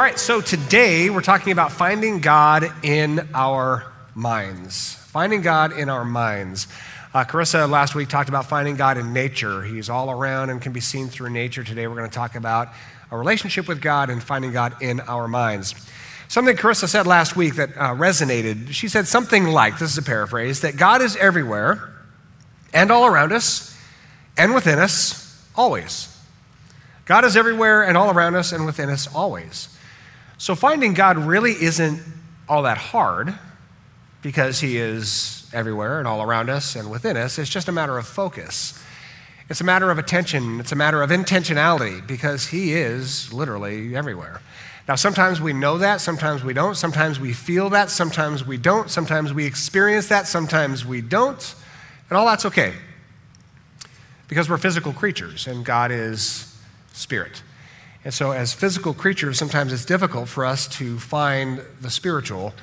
All right, so today we're talking about finding God in our minds. Finding God in our minds. Uh, Carissa last week talked about finding God in nature. He's all around and can be seen through nature. Today we're going to talk about a relationship with God and finding God in our minds. Something Carissa said last week that uh, resonated. She said something like this is a paraphrase that God is everywhere and all around us and within us always. God is everywhere and all around us and within us always. So finding God really isn't all that hard because He is everywhere and all around us and within us. It's just a matter of focus. It's a matter of attention. It's a matter of intentionality because He is literally everywhere. Now, sometimes we know that, sometimes we don't. Sometimes we feel that, sometimes we don't. Sometimes we experience that, sometimes we don't. And all that's okay because we're physical creatures and God is spirit. And so, as physical creatures, sometimes it's difficult for us to find the spiritual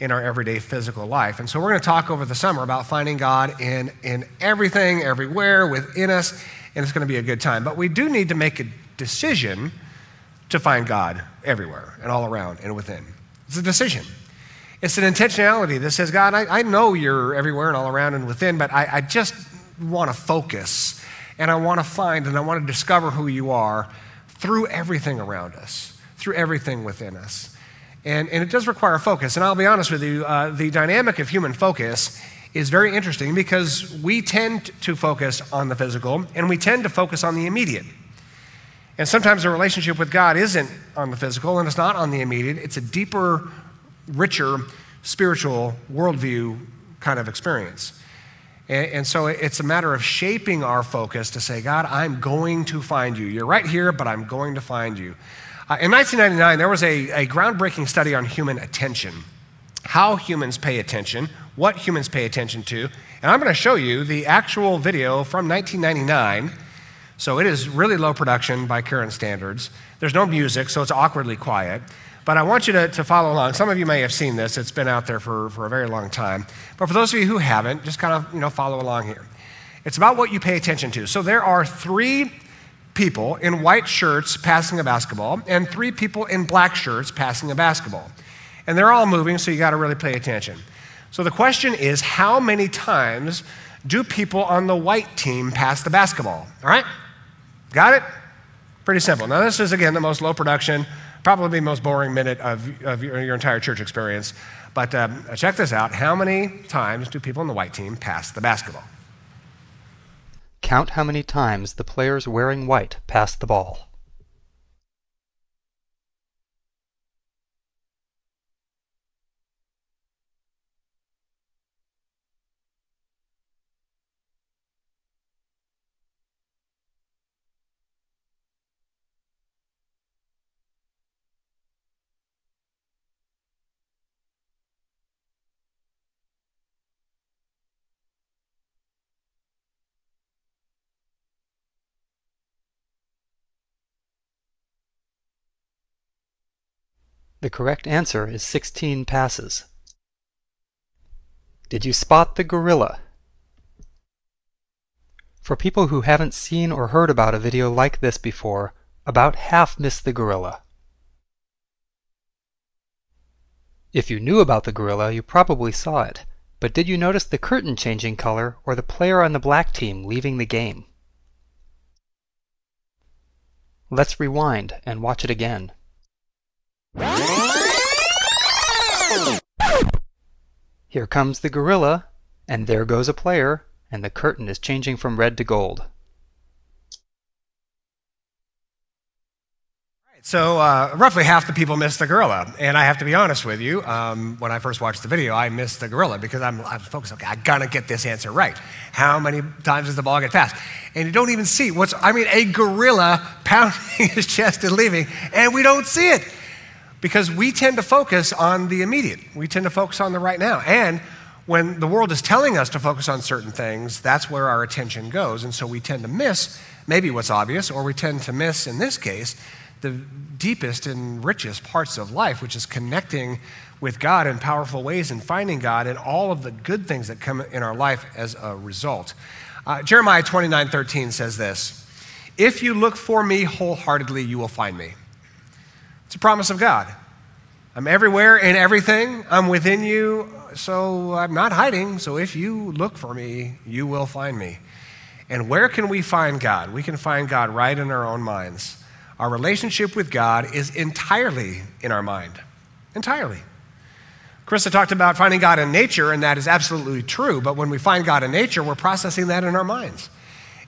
in our everyday physical life. And so, we're going to talk over the summer about finding God in, in everything, everywhere, within us, and it's going to be a good time. But we do need to make a decision to find God everywhere and all around and within. It's a decision. It's an intentionality that says, God, I, I know you're everywhere and all around and within, but I, I just want to focus and I want to find and I want to discover who you are through everything around us, through everything within us. And, and it does require focus. And I'll be honest with you, uh, the dynamic of human focus is very interesting because we tend to focus on the physical and we tend to focus on the immediate. And sometimes a relationship with God isn't on the physical and it's not on the immediate, it's a deeper, richer, spiritual worldview kind of experience. And, so it's a matter of shaping our focus to say, God, I'm going to find you. You're right here, but I'm going to find you. Uh, in 1999, there was a, a groundbreaking study on human attention how humans pay attention, what humans pay attention to. And I'm going to show you the actual video from 1999. So it is really low production by current standards. There's no music, so it's awkwardly quiet. But I want you to, to follow along. Some of you may have seen this, it's been out there for, for a very long time. But for those of you who haven't, just kind of you know, follow along here. It's about what you pay attention to. So there are three people in white shirts passing a basketball, and three people in black shirts passing a basketball. And they're all moving, so you got to really pay attention. So the question is how many times do people on the white team pass the basketball? All right? Got it? Pretty simple. Now, this is, again, the most low production probably the most boring minute of, of your, your, entire church experience. But um, check this out. How many times do people on the white team pass the basketball? Count how many times the players wearing white pass the ball. The correct answer is 16 passes. Did you spot the gorilla? For people who haven't seen or heard about a video like this before, about half miss the gorilla. If you knew about the gorilla, you probably saw it, but did you notice the curtain changing color or the player on the black team leaving the game? Let's rewind and watch it again. Here comes the gorilla, and there goes a player, and the curtain is changing from red to gold. So, uh, roughly half the people missed the gorilla. And I have to be honest with you, um, when I first watched the video, I missed the gorilla because I'm, I'm focused, okay, I gotta get this answer right. How many times does the ball get passed? And you don't even see what's, I mean, a gorilla pounding his chest and leaving, and we don't see it because we tend to focus on the immediate. We tend to focus on the right now. And when the world is telling us to focus on certain things, that's where our attention goes. And so we tend to miss maybe what's obvious, or we tend to miss, in this case, the deepest and richest parts of life, which is connecting with God in powerful ways and finding God and all of the good things that come in our life as a result. Uh, Jeremiah 29 13 says this If you look for me wholeheartedly, you will find me. It's a promise of God. I'm everywhere and everything. I'm within you, so I'm not hiding. So if you look for me, you will find me. And where can we find God? We can find God right in our own minds. Our relationship with God is entirely in our mind. Entirely. Krista talked about finding God in nature, and that is absolutely true. But when we find God in nature, we're processing that in our minds.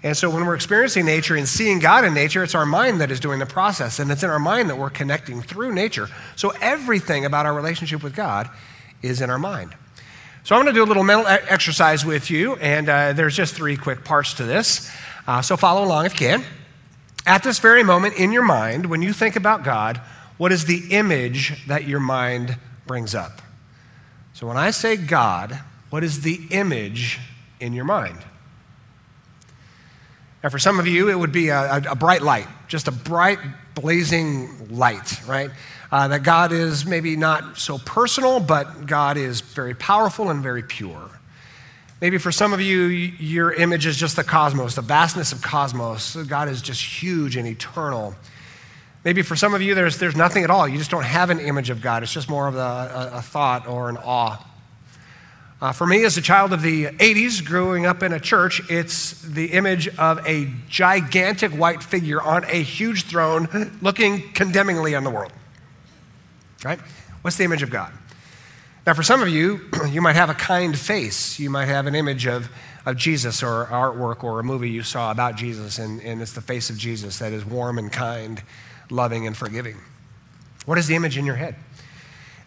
And so when we're experiencing nature and seeing God in nature, it's our mind that is doing the process, and it's in our mind that we're connecting through nature. So everything about our relationship with God is in our mind. So I'm going to do a little mental exercise with you, and uh, there's just three quick parts to this. Uh, so follow along if you can. At this very moment in your mind, when you think about God, what is the image that your mind brings up? So when I say God, what is the image in your mind? Now, for some of you, it would be a, a bright light, just a bright, blazing light, right? Uh, that God is maybe not so personal, but God is very powerful and very pure. Maybe for some of you, your image is just the cosmos, the vastness of cosmos. God is just huge and eternal. Maybe for some of you, there's, there's nothing at all. You just don't have an image of God. It's just more of a, a, a thought or an awe. Uh, for me, as a child of the 80s, growing up in a church, it's the image of a gigantic white figure on a huge throne looking condemningly on the world. Right? What's the image of God? Now, for some of you, you might have a kind face. You might have an image of, of Jesus or artwork or a movie you saw about Jesus, and, and it's the face of Jesus that is warm and kind, loving and forgiving. What is the image in your head?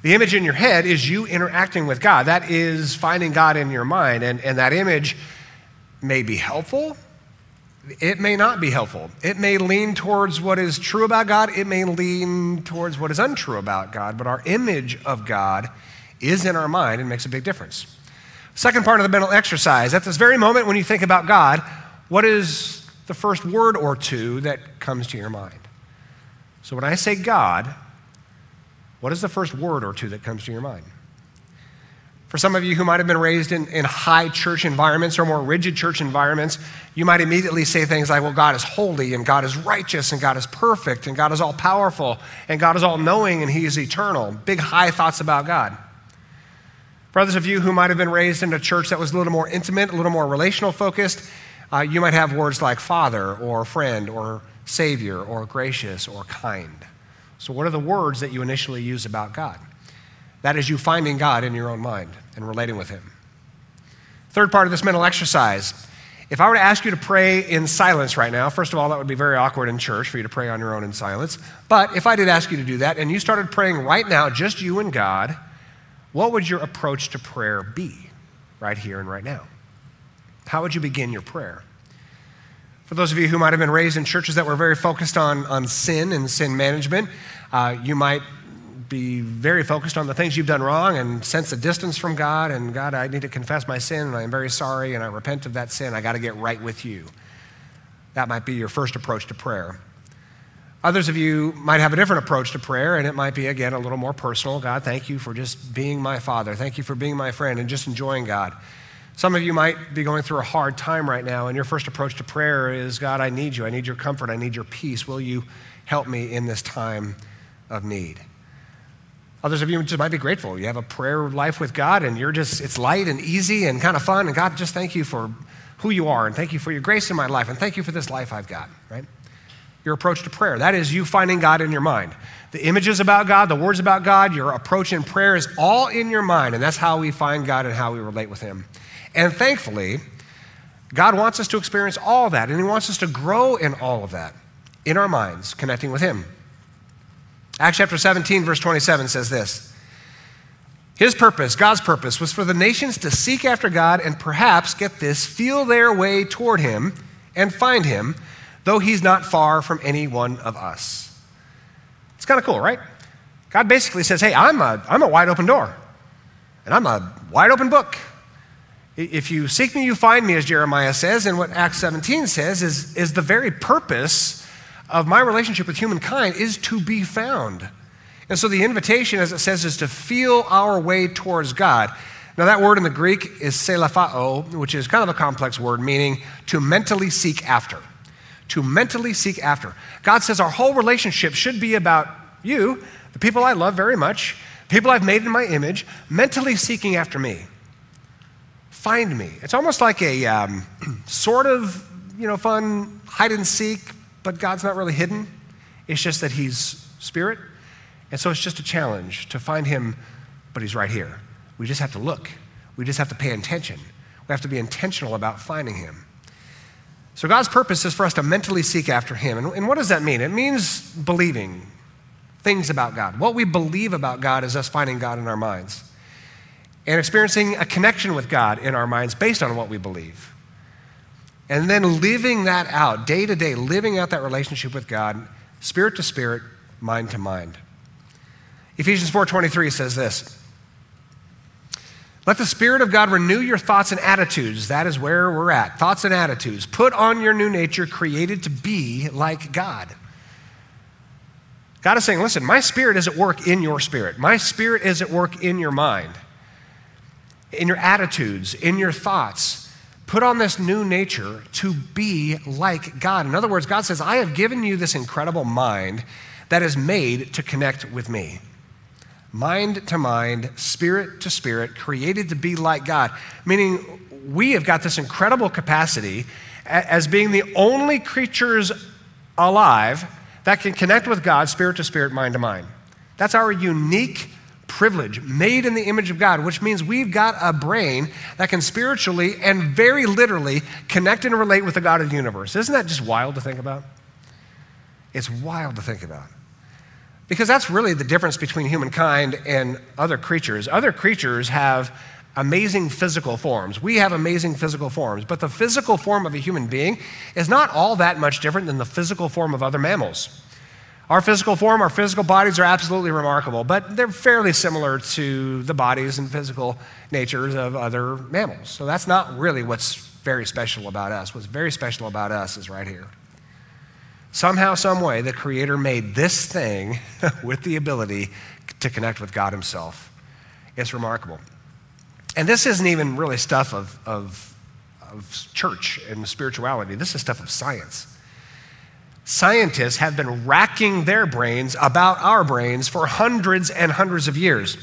The image in your head is you interacting with God. That is finding God in your mind. And, and that image may be helpful, it may not be helpful. It may lean towards what is true about God, it may lean towards what is untrue about God, but our image of God is in our mind and makes a big difference. Second part of the mental exercise at this very moment when you think about God, what is the first word or two that comes to your mind? So when I say God, what is the first word or two that comes to your mind? For some of you who might have been raised in, in high church environments or more rigid church environments, you might immediately say things like, well, God is holy and God is righteous and God is perfect and God is all powerful and God is all knowing and He is eternal. Big, high thoughts about God. For others of you who might have been raised in a church that was a little more intimate, a little more relational focused, uh, you might have words like father or friend or savior or gracious or kind. So, what are the words that you initially use about God? That is you finding God in your own mind and relating with Him. Third part of this mental exercise if I were to ask you to pray in silence right now, first of all, that would be very awkward in church for you to pray on your own in silence. But if I did ask you to do that and you started praying right now, just you and God, what would your approach to prayer be right here and right now? How would you begin your prayer? For those of you who might have been raised in churches that were very focused on, on sin and sin management, uh, you might be very focused on the things you've done wrong and sense a distance from God. And God, I need to confess my sin and I'm very sorry and I repent of that sin. I got to get right with you. That might be your first approach to prayer. Others of you might have a different approach to prayer, and it might be, again, a little more personal. God, thank you for just being my father. Thank you for being my friend and just enjoying God. Some of you might be going through a hard time right now, and your first approach to prayer is God, I need you. I need your comfort. I need your peace. Will you help me in this time of need? Others of you just might be grateful. You have a prayer life with God and you're just, it's light and easy and kind of fun. And God, just thank you for who you are and thank you for your grace in my life and thank you for this life I've got, right? Your approach to prayer. That is you finding God in your mind. The images about God, the words about God, your approach in prayer is all in your mind. And that's how we find God and how we relate with Him. And thankfully, God wants us to experience all that and He wants us to grow in all of that in our minds, connecting with Him. Acts chapter 17, verse 27 says this His purpose, God's purpose, was for the nations to seek after God and perhaps, get this, feel their way toward Him and find Him, though He's not far from any one of us. It's kind of cool, right? God basically says, Hey, I'm a, I'm a wide open door, and I'm a wide open book. If you seek me, you find me, as Jeremiah says, and what Acts 17 says is, is the very purpose of my relationship with humankind is to be found. And so the invitation, as it says, is to feel our way towards God. Now, that word in the Greek is psēlaphaō, which is kind of a complex word, meaning to mentally seek after. To mentally seek after. God says our whole relationship should be about You, the people I love very much, people I've made in my image, mentally seeking after me. Find me. It's almost like a um, sort of, you know, fun hide and seek, but God's not really hidden. It's just that He's spirit. And so it's just a challenge to find Him, but He's right here. We just have to look, we just have to pay attention. We have to be intentional about finding Him. So, God's purpose is for us to mentally seek after Him. And, and what does that mean? It means believing things about God. What we believe about God is us finding God in our minds and experiencing a connection with God in our minds based on what we believe. And then living that out day to day, living out that relationship with God, spirit to spirit, mind to mind. Ephesians 4:23 says this: let the Spirit of God renew your thoughts and attitudes. That is where we're at. Thoughts and attitudes. Put on your new nature, created to be like God. God is saying, listen, my spirit is at work in your spirit. My spirit is at work in your mind, in your attitudes, in your thoughts. Put on this new nature to be like God. In other words, God says, I have given you this incredible mind that is made to connect with me mind to mind, spirit to spirit, created to be like God. Meaning, we have got this incredible capacity as being the only creatures alive that can connect with God, spirit to spirit, mind to mind. That's our unique privilege, made in the image of God, which means we've got a brain that can spiritually and very literally connect and relate with the God of the universe. Isn't that just wild to think about? It's wild to think about. Because that's really the difference between humankind and other creatures. Other creatures have amazing physical forms. We have amazing physical forms, but the physical form of a human being is not all that much different than the physical form of other mammals. Our physical form, our physical bodies are absolutely remarkable, but they're fairly similar to the bodies and physical natures of other mammals. So that's not really what's very special about us. What's very special about us is right here. Somehow, some way, the Creator made this thing with the ability to connect with God Himself. It's remarkable. And this isn't even really stuff of, of, of church and spirituality, this is stuff of science. Scientists have been racking their brains about our brains for hundreds and hundreds of years.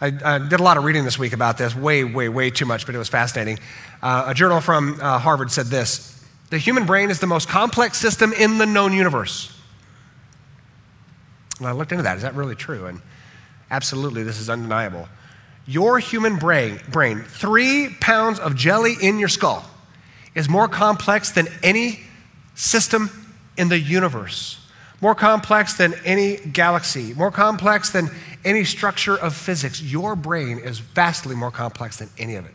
I, I, did a lot of reading this week about this, way, way, way too much, but it was fascinating. Uh, a journal from uh, Harvard said this the human brain is the most complex system in the known universe. And I looked into that. Is that really true? And absolutely, this is undeniable. Your human brain, brain, three pounds of jelly in your skull, is more complex than any system in the universe, more complex than any galaxy, more complex than any structure of physics. Your brain is vastly more complex than any of it.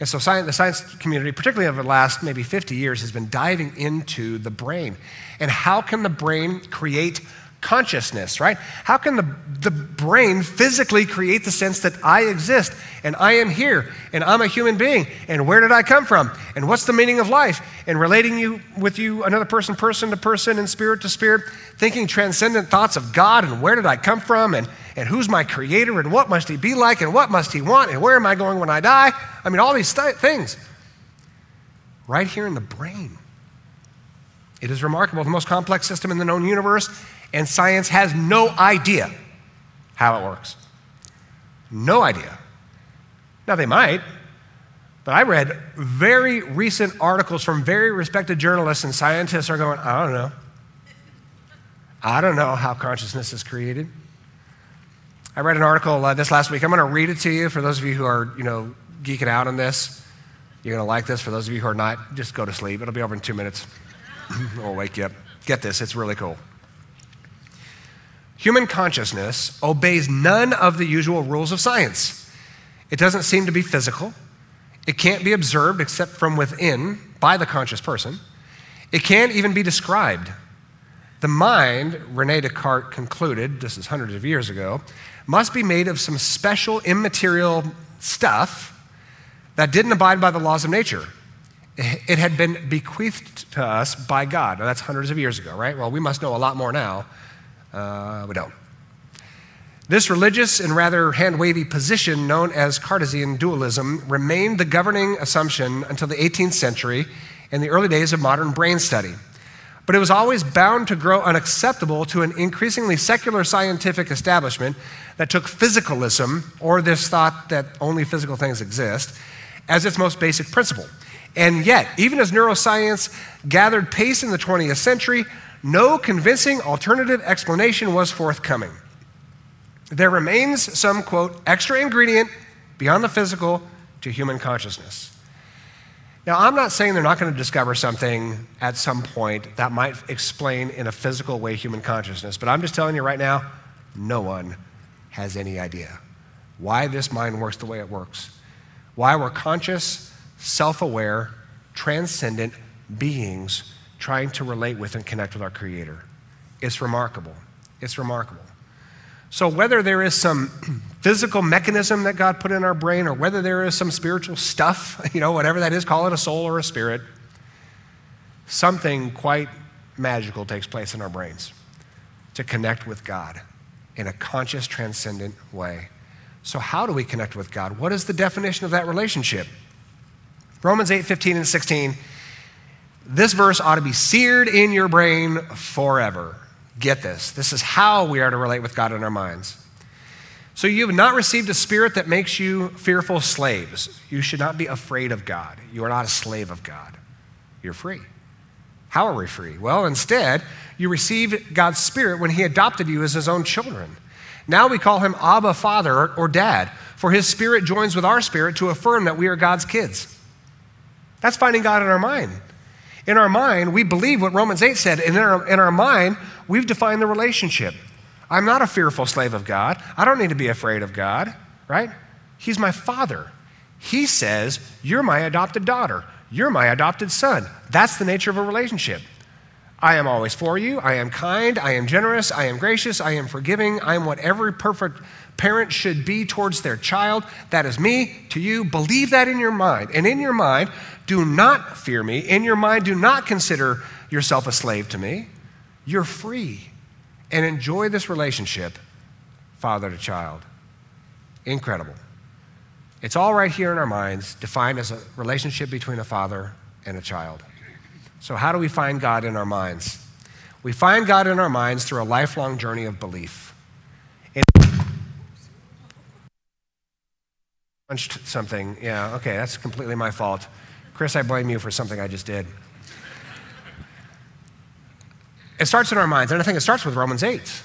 And so science, the science community, particularly over the last maybe 50 years, has been diving into the brain. And how can the brain create consciousness, right? How can the, the brain physically create the sense that I exist and I am here and I'm a human being and where did I come from and what's the meaning of life and relating you with you, another person, person to person and spirit to spirit, thinking transcendent thoughts of God and where did I come from and and who's my creator and what must he be like and what must he want and where am I going when I die? I mean, all these th- things. Right here in the brain. It is remarkable, the most complex system in the known universe, and science has no idea how it works. No idea. Now, they might, but I read very recent articles from very respected journalists and scientists are going, I don't know. I don't know how consciousness is created. I read an article uh, this last week. I'm going to read it to you for those of you who are, you know, geeking out on this. You're going to like this. For those of you who are not, just go to sleep. It'll be over in two minutes. I'll wake you up. Get this, it's really cool. Human consciousness obeys none of the usual rules of science. It doesn't seem to be physical. It can't be observed except from within by the conscious person. It can't even be described. The mind, Rene Descartes concluded, this is hundreds of years ago, must be made of some special immaterial stuff that didn't abide by the laws of nature. It had been bequeathed to us by God. Now, that's hundreds of years ago, right? Well, we must know a lot more now. Uh, we don't. This religious and rather hand wavy position, known as Cartesian dualism, remained the governing assumption until the 18th century and the early days of modern brain study. But but it was always bound to grow unacceptable to an increasingly secular scientific establishment that took physicalism, or this thought that only physical things exist, as its most basic principle. And yet, even as neuroscience gathered pace in the 20th century, no convincing alternative explanation was forthcoming. There remains some, quote, extra ingredient beyond the physical to human consciousness. Now, I'm not saying they're not going to discover something at some point that might explain in a physical way human consciousness, but I'm just telling you right now, no one has any idea why this mind works the way it works, why we're conscious, self aware, transcendent beings trying to relate with and connect with our Creator. It's remarkable. It's remarkable. So, whether there is some physical mechanism that God put in our brain, or whether there is some spiritual stuff, you know, whatever that is, call it a soul or a spirit, something quite magical takes place in our brains to connect with God in a conscious, transcendent way. So, how do we connect with God? What is the definition of that relationship? Romans 8 15 and 16. This verse ought to be seared in your brain forever. Get this. This is how we are to relate with God in our minds. So you have not received a spirit that makes you fearful slaves. You should not be afraid of God. You are not a slave of God. You're free. How are we free? Well, instead, you received God's spirit when he adopted you as his own children. Now we call him Abba, Father, or Dad, for his spirit joins with our spirit to affirm that we are God's kids. That's finding God in our mind. In our mind, we believe what Romans 8 said, in our, in our mind, we've defined the relationship. I'm not a fearful slave of God. I don't need to be afraid of God, right? He's my father. He says, You're my adopted daughter. You're my adopted son. That's the nature of a relationship. I am always for you. I am kind. I am generous. I am gracious. I am forgiving. I am what every perfect parent should be towards their child. That is me to you. Believe that in your mind. And in your mind, do not fear me. In your mind, do not consider yourself a slave to me. You're free. And enjoy this relationship, father to child. Incredible. It's all right here in our minds, defined as a relationship between a father and a child. So, how do we find God in our minds? We find God in our minds through a lifelong journey of belief. It punched something. Yeah, okay, that's completely my fault. Chris, I blame you for something I just did. It starts in our minds, and I think it starts with Romans 8.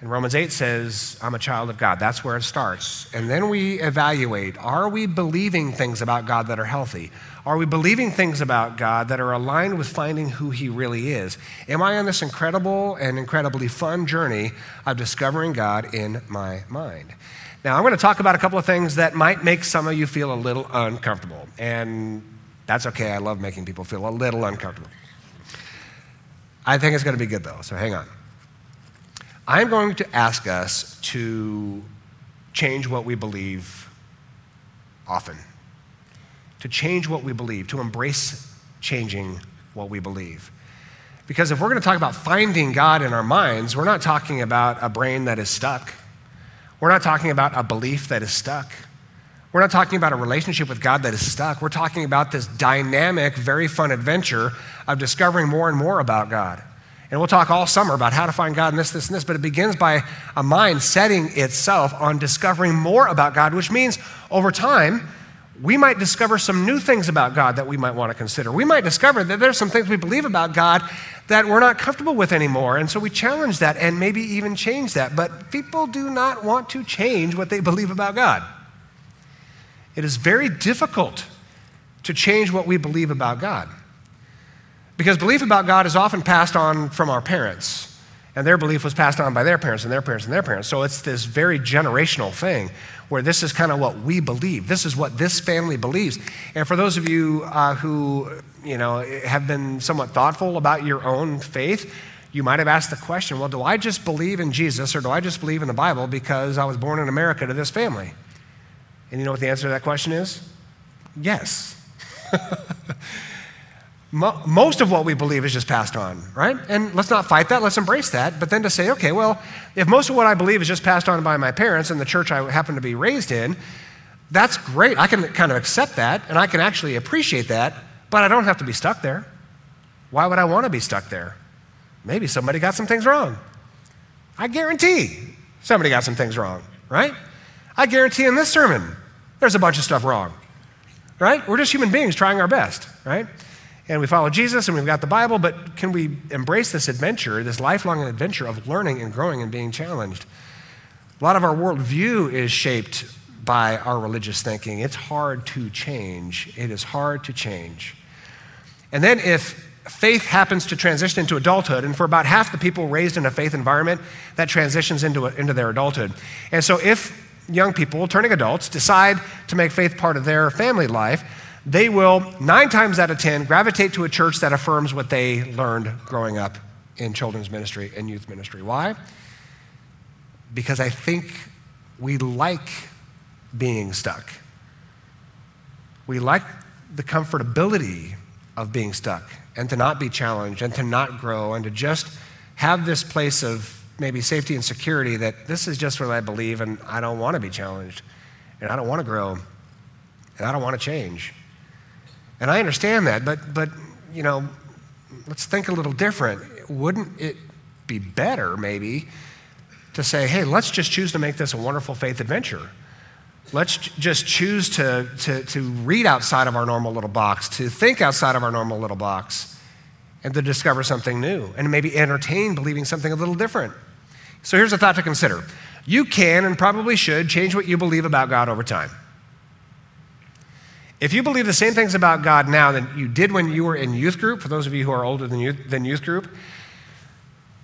And Romans 8 says, I'm a child of God. That's where it starts. And then we evaluate are we believing things about God that are healthy? Are we believing things about God that are aligned with finding who He really is? Am I on this incredible and incredibly fun journey of discovering God in my mind? Now, I'm going to talk about a couple of things that might make some of you feel a little uncomfortable. And that's okay. I love making people feel a little uncomfortable. I think it's going to be good, though, so hang on. I'm going to ask us to change what we believe often, to change what we believe, to embrace changing what we believe. Because if we're going to talk about finding God in our minds, we're not talking about a brain that is stuck. We're not talking about a belief that is stuck. We're not talking about a relationship with God that is stuck. We're talking about this dynamic, very fun adventure of discovering more and more about God. And we'll talk all summer about how to find God and this, this, and this, but it begins by a mind setting itself on discovering more about God, which means over time, we might discover some new things about God that we might want to consider. We might discover that there's some things we believe about God that we're not comfortable with anymore. And so we challenge that and maybe even change that. But people do not want to change what they believe about God. It is very difficult to change what we believe about God. Because belief about God is often passed on from our parents, and their belief was passed on by their parents and their parents and their parents. So it's this very generational thing where this is kind of what we believe. This is what this family believes. And for those of you uh, who, you know, have been somewhat thoughtful about your own faith, you might have asked the question, well, do I just believe in Jesus or do I just believe in the Bible because I was born in America to this family? And you know what the answer to that question is? Yes. Most of what we believe is just passed on, right? And let's not fight that, let's embrace that. But then to say, okay, well, if most of what I believe is just passed on by my parents and the church I happen to be raised in, that's great. I can kind of accept that and I can actually appreciate that, but I don't have to be stuck there. Why would I want to be stuck there? maybe somebody got some things wrong. I guarantee somebody got some things wrong, right? I guarantee in this sermon, there's a bunch of stuff wrong, right? We're just human beings trying our best, right? And we follow Jesus and we've got the Bible, but can we embrace this adventure, this lifelong adventure of learning and growing and being challenged? A lot of our worldview is shaped by our religious thinking. It's hard to change. It is hard to change. And then if faith happens to transition into adulthood, and for about half the people raised in a faith environment, that transitions into, a, into their adulthood. And so if young people, turning adults, decide to make faith part of their family life, they will, nine times out of ten, gravitate to a church that affirms what they learned growing up in children's ministry and youth ministry. Why? Because I think we like being stuck. We like the comfortability of being stuck and to not be challenged and to not grow and to just have this place of maybe safety and security that this is just what I believe and I don't want to be challenged and I don't want to grow and I don't want to change. And I understand that, but, but you know, let's think a little different. Wouldn't it be better, maybe, to say, hey, let's just choose to make this a wonderful faith adventure? Let's just choose to, to, to read outside of our normal little box, to think outside of our normal little box, and to discover something new, and maybe entertain believing something a little different. So here's a thought to consider you can and probably should change what you believe about God over time. If you believe the same things about God now that you did when you were in youth group, for those of you who are older than youth, than youth group,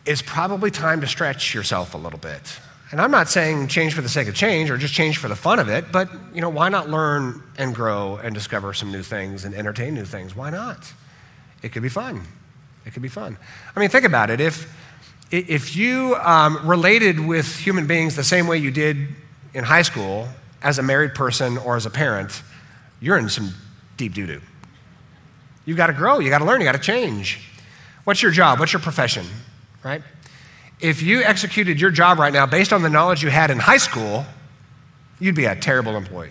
it's probably time to stretch yourself a little bit. And I'm not saying change for the sake of change or just change for the fun of it, but you know, why not learn and grow and discover some new things and entertain new things? Why not? It could be fun. It could be fun. I mean, think about it. If, if you um, related with human beings the same way you did in high school as a married person or as a parent, you're in some deep doo doo. You've got to grow, you got to learn, you got to change. What's your job? What's your profession? Right? if you executed your job right now based on the knowledge you had in high school, you'd be a terrible employee.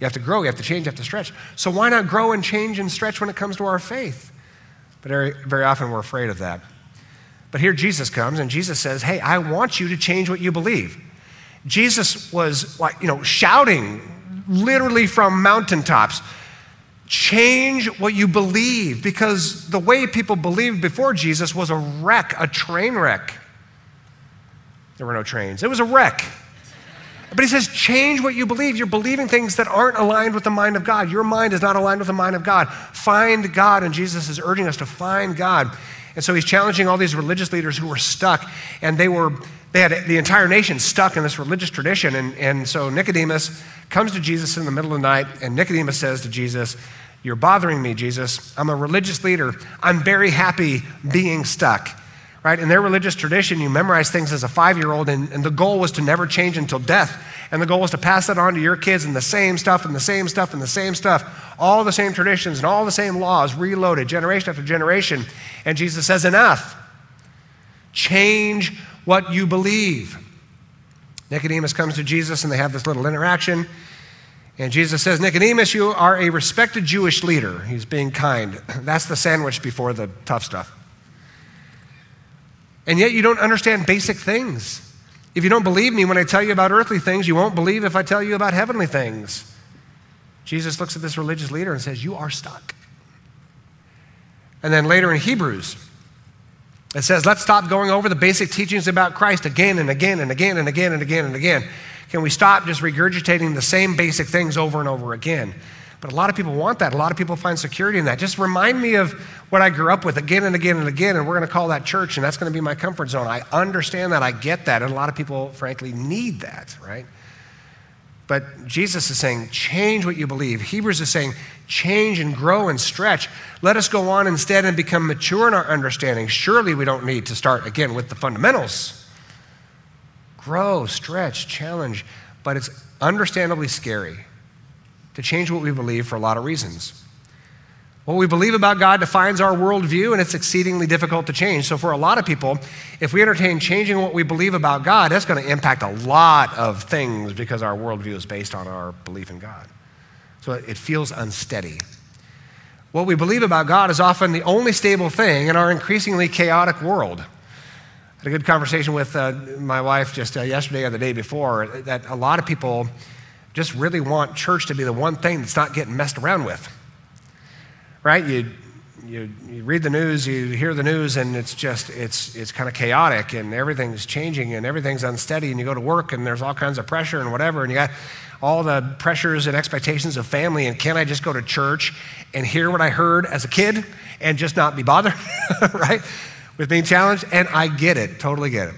You have to grow, you have to change, you have to stretch. So why not grow and change and stretch when it comes to our faith? Very, very often we're afraid of that. But here Jesus comes and Jesus says, Hey, I want you to change what you believe. Jesus was like, you know, shouting literally from mountaintops, change what you believe because the way people believed before Jesus was a wreck, a train wreck. There were no trains. It was a wreck. But he says, change what you believe. You're believing things that aren't aligned with the mind of God. Your mind is not aligned with the mind of God. Find God. And Jesus is urging us to find God. And so he's challenging all these religious leaders who were stuck, and they were they had the entire nation stuck in this religious tradition. And, and so Nicodemus comes to Jesus in the middle of the night, and Nicodemus says to Jesus, You're bothering me, Jesus. I'm a religious leader. I'm very happy being stuck right? In their religious tradition, you memorize things as a five year old, and, and, the goal was to never change until death. And the goal was to pass that on to your kids and the same stuff and the same stuff and the same stuff, all the same traditions and all the same laws, reloaded generation after generation. And Jesus says, Enough. Change what you believe. Nicodemus comes to Jesus and they have this little interaction. And Jesus says, Nicodemus, you are a respected Jewish leader. He's being kind. That's the sandwich before the tough stuff and yet you don't understand basic things. If you don't believe me when I tell you about earthly things, you won't believe if I tell you about heavenly things. Jesus looks at this religious leader and says, You are stuck. And then later in Hebrews, it says, Let's stop going over the basic teachings about Christ again and again and again and again and again and again. Can we stop just regurgitating the same basic things over and over again? But a lot of people want that. A lot of people find security in that. Just remind me of what I grew up with again and again and again, and we're going to call that church, and that's going to be my comfort zone. I understand that. I get that. And a lot of people, frankly, need that, right? But Jesus is saying, change what you believe. Hebrews is saying, change and grow and stretch. Let us go on instead and become mature in our understanding. Surely we don't need to start again with the fundamentals. Grow, stretch, challenge, but it's understandably scary to change what we believe for a lot of reasons. What we believe about God defines our worldview, and it's exceedingly difficult to change. So, for a lot of people, if we entertain changing what we believe about God, that's going to impact a lot of things because our worldview is based on our belief in God. So, it feels unsteady. What we believe about God is often the only stable thing in our increasingly chaotic world. I had a good conversation with uh, my wife just uh, yesterday or the day before that a lot of people just really want church to be the one thing that's not getting messed around with. Right? You, you, you read the news, you hear the news, and it's just, it's, it's kind of chaotic and everything's changing and everything's unsteady, and you go to work and there's all kinds of pressure and whatever, and you got all the pressures and expectations of family, and can I just go to church and hear what I heard as a kid and just not be bothered, right? With being challenged? And I get it, totally get it.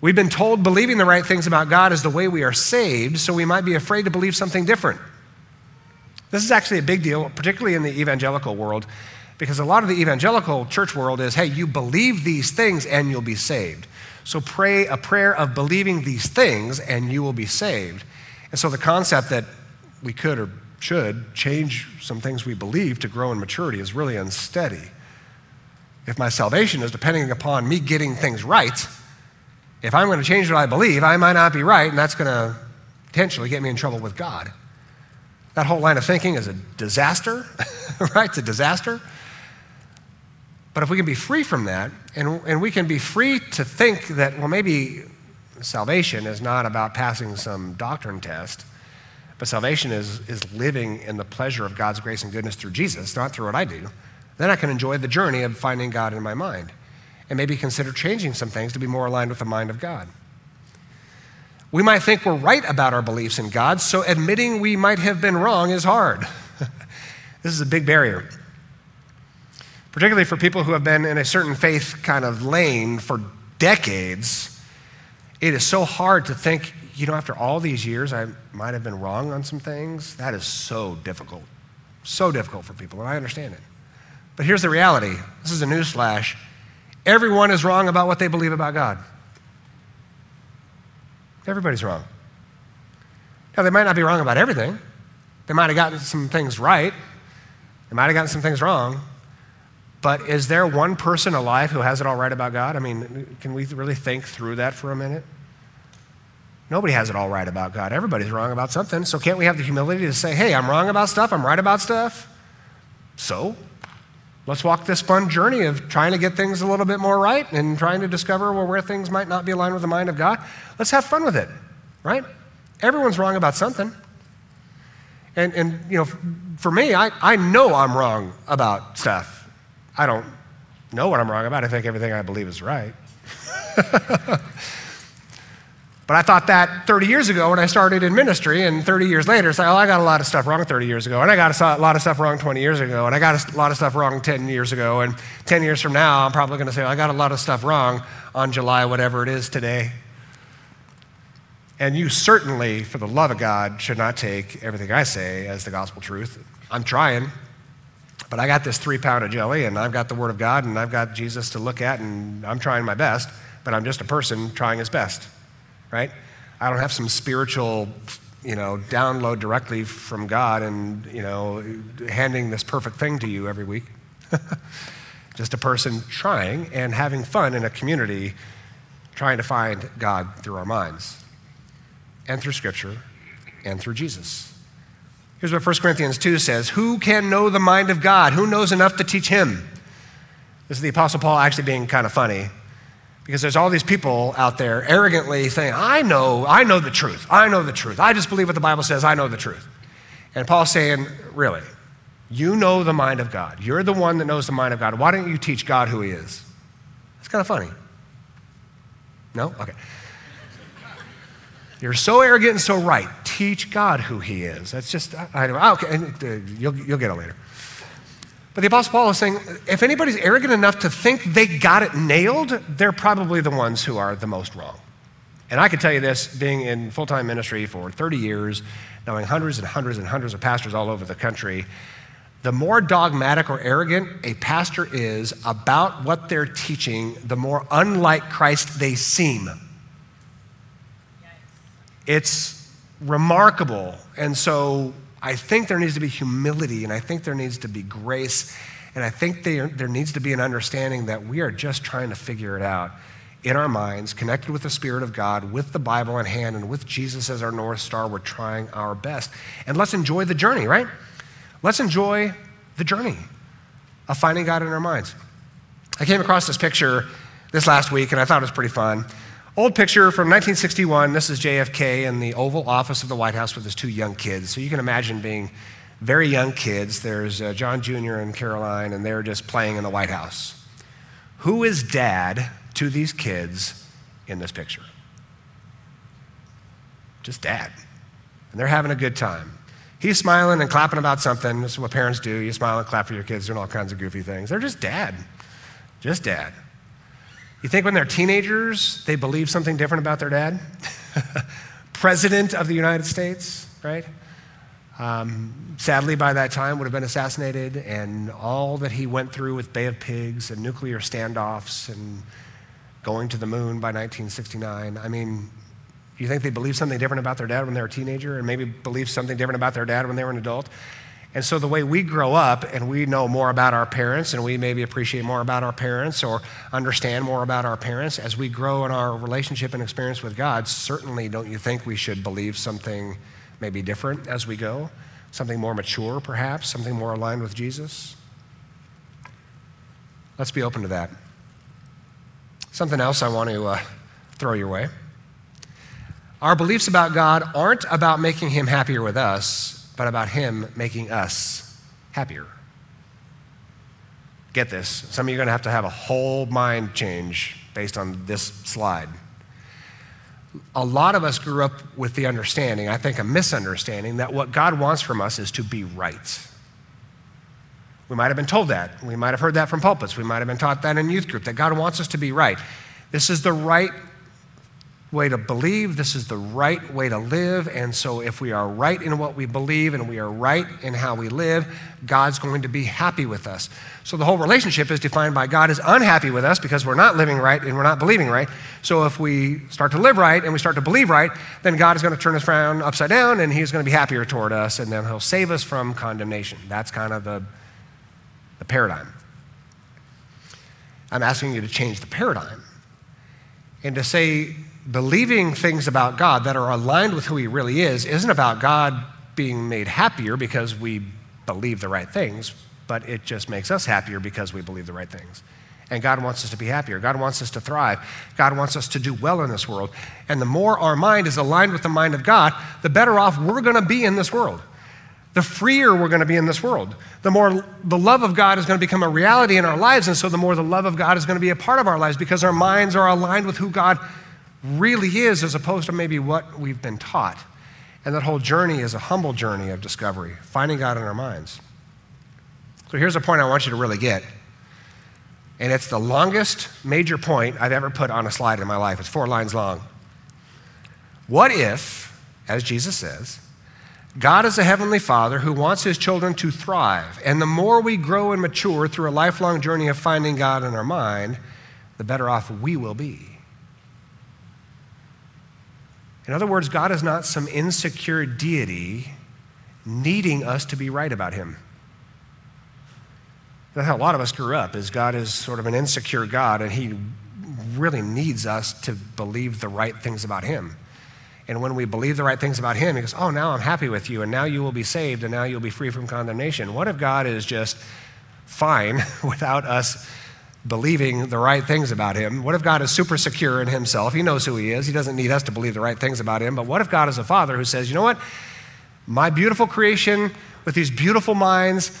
We've been told believing the right things about God is the way we are saved, so we might be afraid to believe something different. This is actually a big deal, particularly in the evangelical world, because a lot of the evangelical church world is hey, you believe these things and you'll be saved. So pray a prayer of believing these things and you will be saved. And so the concept that we could or should change some things we believe to grow in maturity is really unsteady. If my salvation is depending upon me getting things right, if I'm going to change what I believe, I might not be right, and that's going to potentially get me in trouble with God. That whole line of thinking is a disaster, right? It's a disaster. But if we can be free from that, and, and we can be free to think that, well, maybe salvation is not about passing some doctrine test, but salvation is, is living in the pleasure of God's grace and goodness through Jesus, not through what I do, then I can enjoy the journey of finding God in my mind and maybe consider changing some things to be more aligned with the mind of God. We might think we're right about our beliefs in God, so admitting we might have been wrong is hard. this is a big barrier particularly for people who have been in a certain faith kind of lane for decades, it is so hard to think, you know, after all these years, I might have been wrong on some things. That is so difficult. So difficult for people, and I understand it. But here's the reality this is a newsflash. Everyone is wrong about what they believe about God. Everybody's wrong. Now, they might not be wrong about everything. They might have gotten some things right. They might have gotten some things wrong. But is there one person alive who has it all right about God? I mean, can we really think through that for a minute? Nobody has it all right about God. Everybody's wrong about something. So can't we have the humility to say, hey, I'm wrong about stuff, I'm right about stuff? So let's walk this fun journey of trying to get things a little bit more right and trying to discover well, where things might not be aligned with the mind of God. Let's have fun with it, right? Everyone's wrong about something. And, and you know, for me, I, I know I'm wrong about stuff. I don't know what I'm wrong about. I think everything I believe is right. but I thought that 30 years ago when I started in ministry, and 30 years later, it's like, oh, I got a lot of stuff wrong 30 years ago, and I got a lot of stuff wrong 20 years ago, and I got a lot of stuff wrong 10 years ago, and 10 years from now, I'm probably going to say, I got a lot of stuff wrong on July, whatever it is today. And you certainly, for the love of God, should not take everything I say as the gospel truth. I'm trying. But I got this three pound of jelly, and I've got the Word of God, and I've got Jesus to look at, and I'm trying my best, but I'm just a person trying his best, right? I don't have some spiritual, you know, download directly from God and, you know, handing this perfect thing to you every week. just a person trying and having fun in a community, trying to find God through our minds and through Scripture and through Jesus. Here's what 1 Corinthians 2 says Who can know the mind of God? Who knows enough to teach him? This is the Apostle Paul actually being kind of funny because there's all these people out there arrogantly saying, I know, I know the truth. I know the truth. I just believe what the Bible says. I know the truth. And Paul's saying, Really? You know the mind of God. You're the one that knows the mind of God. Why don't you teach God who he is? It's kind of funny. No? Okay. You're so arrogant and so right. Teach God who He is. That's just, I, don't I okay, uh, you'll, you'll get it later. But the Apostle Paul is saying if anybody's arrogant enough to think they got it nailed, they're probably the ones who are the most wrong. And I can tell you this, being in full time ministry for 30 years, knowing hundreds and hundreds and hundreds of pastors all over the country, the more dogmatic or arrogant a pastor is about what they're teaching, the more unlike Christ they seem. It's remarkable. And so I think there needs to be humility and I think there needs to be grace. And I think there, there needs to be an understanding that we are just trying to figure it out in our minds, connected with the Spirit of God, with the Bible in hand, and with Jesus as our North Star. We're trying our best. And let's enjoy the journey, right? Let's enjoy the journey of finding God in our minds. I came across this picture this last week, and I thought it was pretty fun. Old picture from 1961. This is JFK in the Oval Office of the White House with his two young kids. So you can imagine being very young kids. There's uh, John Jr. and Caroline, and they're just playing in the White House. Who is dad to these kids in this picture? Just dad. And they're having a good time. He's smiling and clapping about something. This is what parents do. You smile and clap for your kids, doing all kinds of goofy things. They're just dad. Just dad. You think when they're teenagers, they believe something different about their dad? President of the United States, right? Um, sadly, by that time, would have been assassinated, and all that he went through with Bay of Pigs and nuclear standoffs and going to the moon by 1969. I mean, you think they believe something different about their dad when they were a teenager, and maybe believe something different about their dad when they were an adult? And so, the way we grow up and we know more about our parents and we maybe appreciate more about our parents or understand more about our parents, as we grow in our relationship and experience with God, certainly don't you think we should believe something maybe different as we go? Something more mature, perhaps? Something more aligned with Jesus? Let's be open to that. Something else I want to uh, throw your way. Our beliefs about God aren't about making him happier with us, but about Him making us happier. Get this. Some of you are going to have to have a whole mind change based on this slide. A lot of us grew up with the understanding, I think a misunderstanding, that what God wants from us is to be right. We might have been told that. We might have heard that from pulpits. We might have been taught that in youth group, that God wants us to be right. This is the right way to believe, this is the right way to live. And so, if we are right in what we believe and we are right in how we live, God's going to be happy with us. So, the whole relationship is defined by God is unhappy with us because we're not living right and we're not believing right. So, if we start to live right and we start to believe right, then God is going to turn us around upside down and He's going to be happier toward us and then He'll save us from condemnation. That's kind of the, the paradigm. I'm asking you to change the paradigm and to say, believing things about God that are aligned with who He really is isn't about God being made happier because we believe the right things, but it just makes us happier because we believe the right things. And God wants us to be happier. God wants us to thrive. God wants us to do well in this world. And the more our mind is aligned with the mind of God, the better off we're going to be in this world. The freer we're going to be in this world. The more the love of God is going to become a reality in our lives. And so the more the love of God is going to be a part of our lives because our minds are aligned with who God really is as opposed to maybe what we've been taught. And that whole journey is a humble journey of discovery, finding God in our minds. So here's a point I want you to really get. And it's the longest major point I've ever put on a slide in my life. It's four lines long. What if, as Jesus says, God is a heavenly father who wants his children to thrive. And the more we grow and mature through a lifelong journey of finding God in our mind, the better off we will be. In other words, God is not some insecure deity needing us to be right about him. That's how a lot of us grew up, is God is sort of an insecure God, and he really needs us to believe the right things about him. And when we believe the right things about him, he goes, Oh, now I'm happy with you, and now you will be saved, and now you'll be free from condemnation. What if God is just fine without us believing the right things about him? What if God is super secure in himself? He knows who he is. He doesn't need us to believe the right things about him. But what if God is a father who says, you know what? My beautiful creation with these beautiful minds,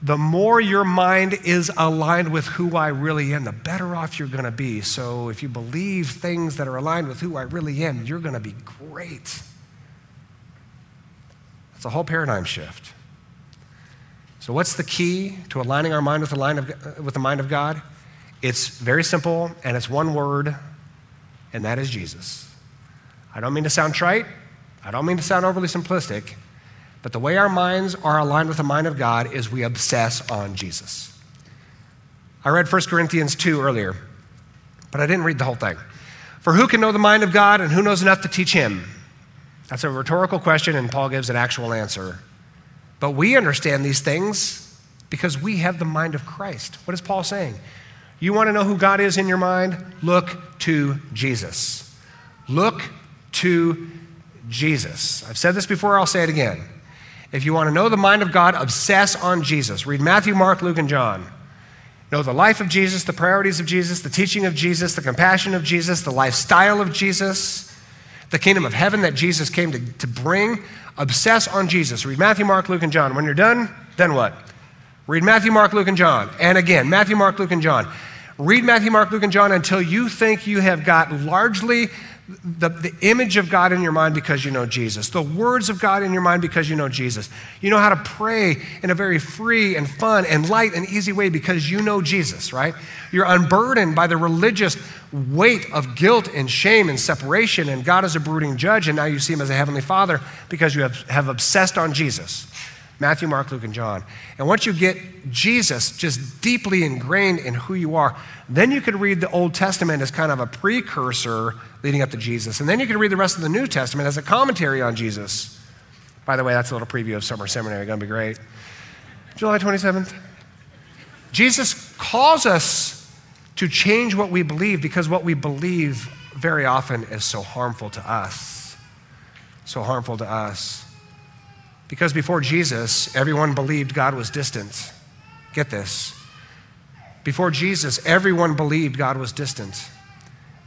the more your mind is aligned with who I really am, the better off you're going to be. So if you believe things that are aligned with who I really am, you're going to be great. It's a whole paradigm shift. So, what's the key to aligning our mind with the, line of, uh, with the mind of God? It's very simple, and it's one word, and that is Jesus. I don't mean to sound trite, I don't mean to sound overly simplistic, but the way our minds are aligned with the mind of God is we obsess on Jesus. I read 1 Corinthians 2 earlier, but I didn't read the whole thing. For who can know the mind of God, and who knows enough to teach him? That's a rhetorical question, and Paul gives an actual answer. But we understand these things because we have the mind of Christ. What is Paul saying? You want to know who God is in your mind? Look to Jesus. Look to Jesus. I've said this before, I'll say it again. If you want to know the mind of God, obsess on Jesus. Read Matthew, Mark, Luke, and John. know the life of Jesus, the priorities of Jesus, the teaching of Jesus, the compassion of Jesus, the lifestyle of Jesus, the kingdom of heaven that Jesus came to, to bring. Obsess on Jesus. Read Matthew, Mark, Luke, and John. When you're done, then what? Read Matthew, Mark, Luke, and John. And again, Matthew, Mark, Luke, and John. Read Matthew, Mark, Luke, and John until you think you have got largely the, the image of God in your mind because you know Jesus, the words of God in your mind because you know Jesus. You know how to pray in a very free and fun and light and easy way because you know Jesus, right? You're unburdened by the religious weight of guilt and shame and separation, and God is a brooding judge, and now you see him as a heavenly father because you have, have obsessed on Jesus. Matthew, Mark, Luke, and John. And once you get Jesus just deeply ingrained in who you are, then you could read the Old Testament as kind of a precursor leading up to Jesus. And then you can read the rest of the New Testament as a commentary on Jesus. By the way, that's a little preview of summer seminary. Going to be great. July 27th. Jesus calls us to change what we believe because what we believe very often is so harmful to us. So harmful to us. Because before Jesus, everyone believed God was distant. Get this. Before Jesus, everyone believed God was distant.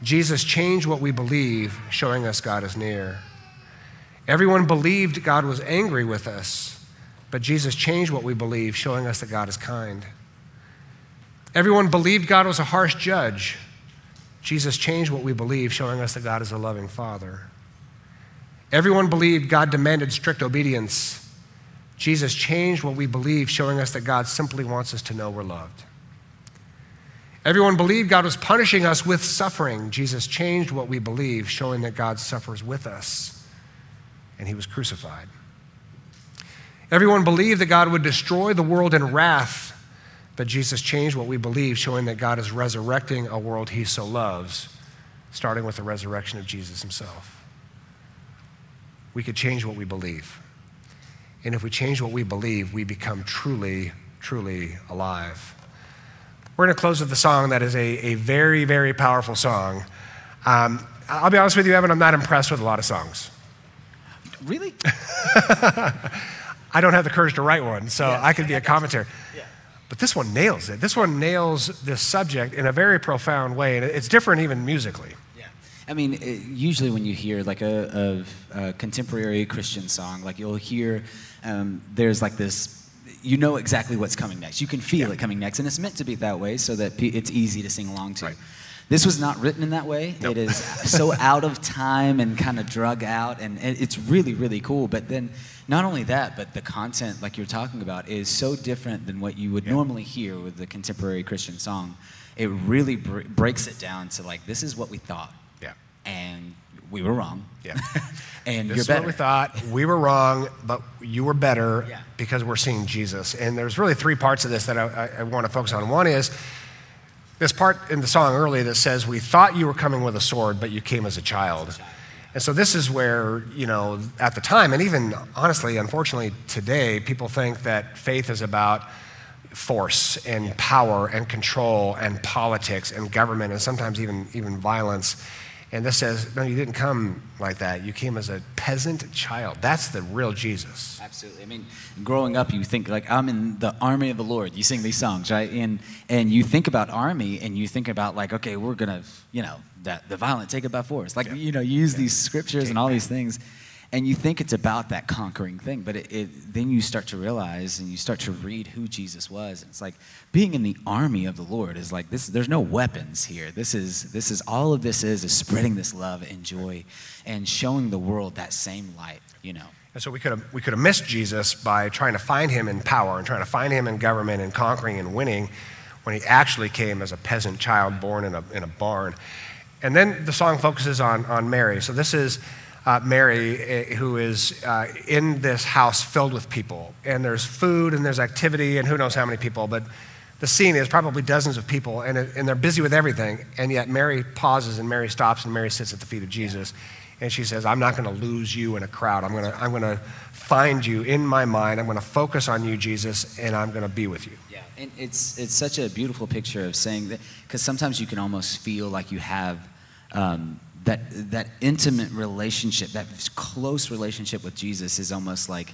Jesus changed what we believe, showing us God is near. Everyone believed God was angry with us, but Jesus changed what we believe, showing us that God is kind. Everyone believed God was a harsh judge. Jesus changed what we believe, showing us that God is a loving Father. Everyone believed God demanded strict obedience. Jesus changed what we believe, showing us that God simply wants us to know we're loved. Everyone believed God was punishing us with suffering. Jesus changed what we believe, showing that God suffers with us, and he was crucified. Everyone believed that God would destroy the world in wrath, but Jesus changed what we believe, showing that God is resurrecting a world he so loves, starting with the resurrection of Jesus himself. We could change what we believe. And if we change what we believe, we become truly, truly alive. We're going to close with a song that is a, a very, very powerful song. Um, I'll be honest with you, Evan, I'm not impressed with a lot of songs. Really? I don't have the courage to write one, so yeah. I could be a commentary. Yeah. But this one nails it. This one nails this subject in a very profound way, and it's different even musically. I mean, it, usually when you hear like a, a, a, contemporary Christian song, like you'll hear um, there's like this you know exactly what's coming next. You can feel yeah. it coming next, and it's meant to be that way so that it's easy to sing along to. Right. This was not written in that way. Nope. It is so out of time and kind of drug out, and it's really, really cool. But then, not only that, but the content, like you're talking about, is so different than what you would yeah. normally hear with the contemporary Christian song. It really br- breaks it down to like, this is what we thought. Yeah. And we were wrong. Yeah. and this you're better. what we thought. We were wrong, but you were better yeah. because we're seeing Jesus. And there's really three parts of this that I, I, I want to focus on. One is this part in the song earlier that says, We thought you were coming with a sword, but you came as a child. And so this is where, you know, at the time, and even honestly, unfortunately, today, people think that faith is about force and power and control and politics and government and sometimes even, even violence. And this says, no, you didn't come like that. You came as a peasant child. That's the real Jesus. Absolutely. I mean, growing up, you think like I'm in the army of the Lord. You sing these songs, right? And and you think about army, and you think about like, okay, we're gonna, you know, that the violent take it by force. Like, yeah. you know, use yeah. these scriptures take and all these things and you think it's about that conquering thing but it, it, then you start to realize and you start to read who jesus was. And it's like being in the army of the lord is like this there's no weapons here. This is this is all of this is is spreading this love and joy and showing the world that same light you know? And so we could have we could have missed jesus by trying to find him in power and trying to find him in government and conquering and winning when he actually came as a peasant child born in a, in a barn. And then the song focuses on, on mary. So this is uh, Mary, eh, who is uh, in this house filled with people. And there's food and there's activity and who knows how many people, but the scene is probably dozens of people and, and they're busy with everything. And yet Mary pauses and Mary stops and Mary sits at the feet of Jesus. And she says, I'm not going to lose you in a crowd. I'm going to I'm going to find you in my mind. I'm going to focus on you, Jesus, and I'm going to be with you. Yeah, and it's, it's such a beautiful picture of saying that, because sometimes you can almost feel like you have um, that, that intimate relationship, that close relationship with Jesus is almost like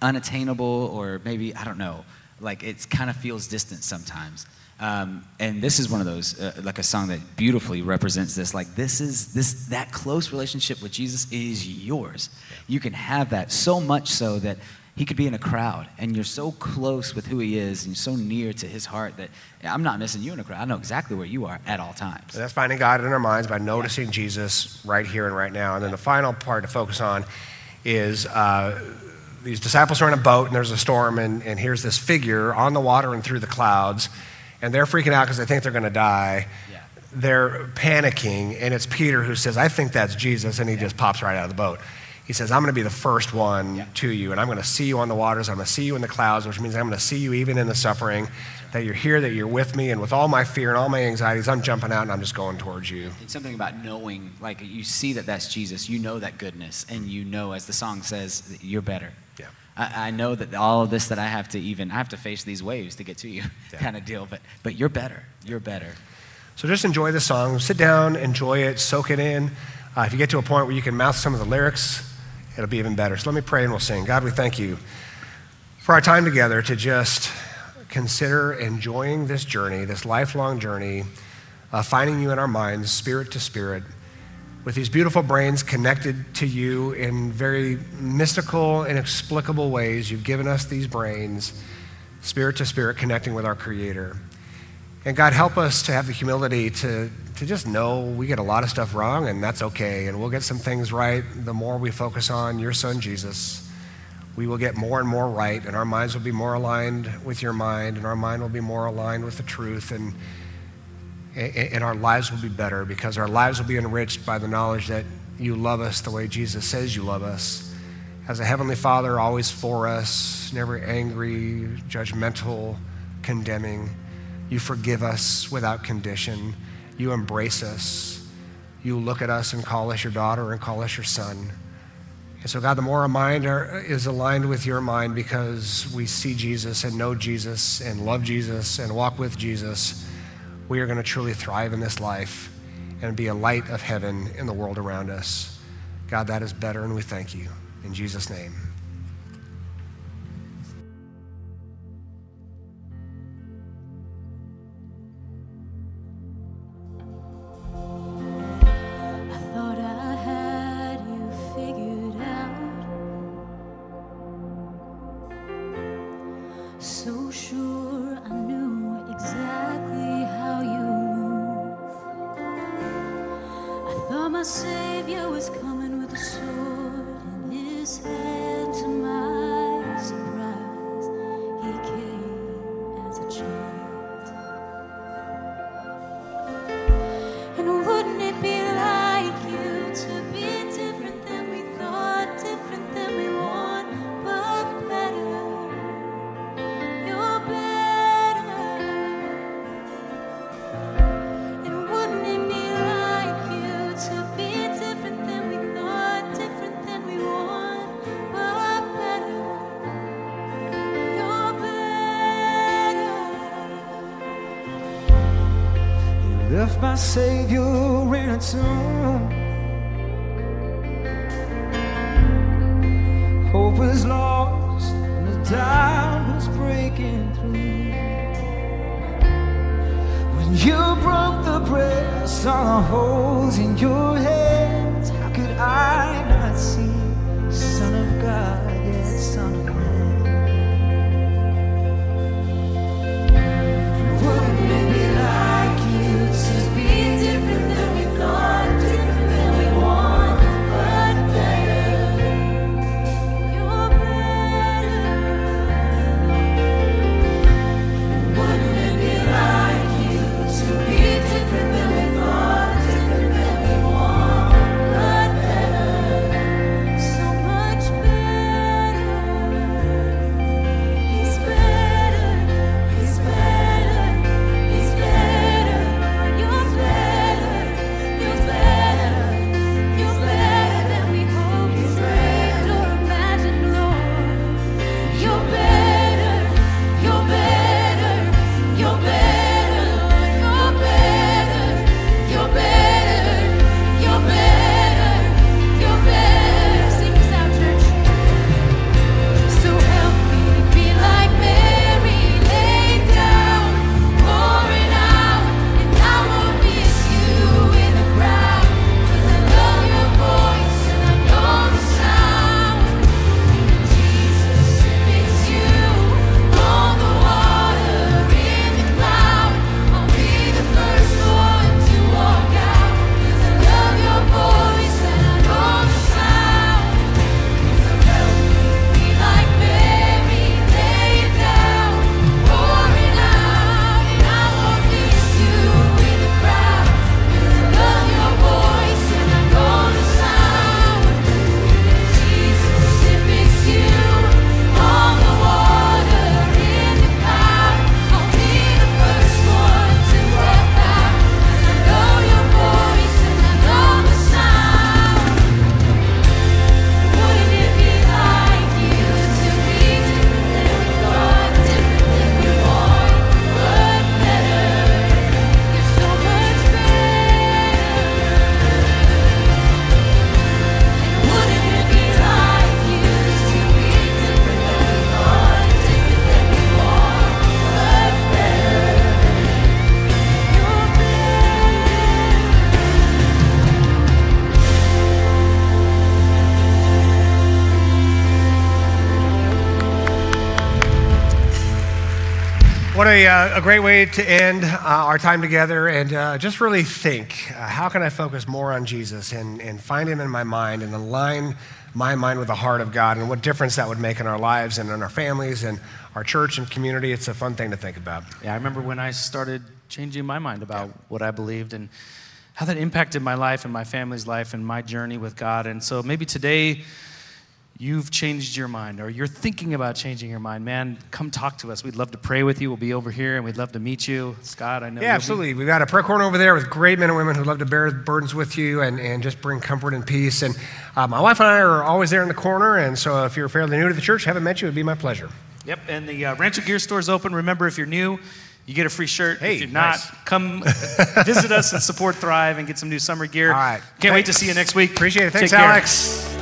unattainable or maybe, I don't know, like it kind of feels distant sometimes. Um, and this is one of those, uh, like a song that beautifully represents this. Like this is this that close relationship with Jesus is yours. You can have that so much so that he could be in a crowd, and you're so close with who he is, and you're so near to his heart that I'm not missing you in a crowd. I know exactly where you are at all times. And that's finding God in our minds by noticing Jesus right here and right now. And then the final part to focus on is uh, these disciples are in a boat and there's a storm, and, and here's this figure on the water and through the clouds, and they're freaking out because they think they're going to die. Yeah. They're panicking, and it's Peter who says, I think that's Jesus, and he just pops right out of the boat. He says, I'm going to be the first one Yeah. to you, and I'm going to see you on the waters. I'm going to see you in the clouds, which means I'm going to see you even in the suffering, that you're here, that you're with me, and with all my fear and all my anxieties, I'm jumping out and I'm just going towards you. It's something about knowing, like you see that that's Jesus, you know that goodness, and you know, as the song says, that you're better. Yeah. I, I know that all of this that I have to even, I have to face these waves to get to you, Yeah. kind of deal. But, but you're better. You're better. So just enjoy the song. Sit down, enjoy it, soak it in. Uh, if you get to a point where you can mouth some of the lyrics, it'll be even better. So let me pray and we'll sing. God, we thank you for our time together to just consider enjoying this journey, this lifelong journey, finding you in our minds, spirit to spirit, with these beautiful brains connected to you in very mystical, inexplicable ways. You've given us these brains, spirit to spirit, connecting with our Creator. And God, help us to have the humility to, to just know we get a lot of stuff wrong, and that's okay. And we'll get some things right the more we focus on your Son, Jesus. We will get more and more right, and our minds will be more aligned with your mind, and our mind will be more aligned with the truth, and, and our lives will be better because our lives will be enriched by the knowledge that you love us the way Jesus says you love us. As a Heavenly Father, always for us, never angry, judgmental, condemning. You forgive us without condition. You embrace us. You look at us and call us your daughter and call us your son. And so, God, the more our mind are, is aligned with your mind because we see Jesus and know Jesus and love Jesus and walk with Jesus, we are going to truly thrive in this life and be a light of heaven in the world around us. God, that is better, and we thank you. In Jesus' name. My Savior in a What a, uh, a great way to end uh, our time together and uh, just really think uh, how can I focus more on Jesus and, and find him in my mind and align my mind with the heart of God and what difference that would make in our lives and in our families and our church and community. It's a fun thing to think about. Yeah, I remember when I started changing my mind about what I believed and how that impacted my life and my family's life and my journey with God. And so maybe today you've changed your mind or you're thinking about changing your mind, man, come talk to us. We'd love to pray with you. We'll be over here and we'd love to meet you. Scott, I know. Yeah, you'll be- absolutely. We've got a prayer corner over there with great men and women who love to bear burdens with you and, and just bring comfort and peace. And uh, my wife and I are always there in the corner. And so if you're fairly new to the church, haven't met you, it'd be my pleasure. Yep, and the uh, Rancho Gear store is open. Remember, if you're new, you get a free shirt. Hey, if you're not, nice. come visit us and support Thrive and get some new summer gear. All right. Can't wait to see you next week. Appreciate it. Thanks. Alex.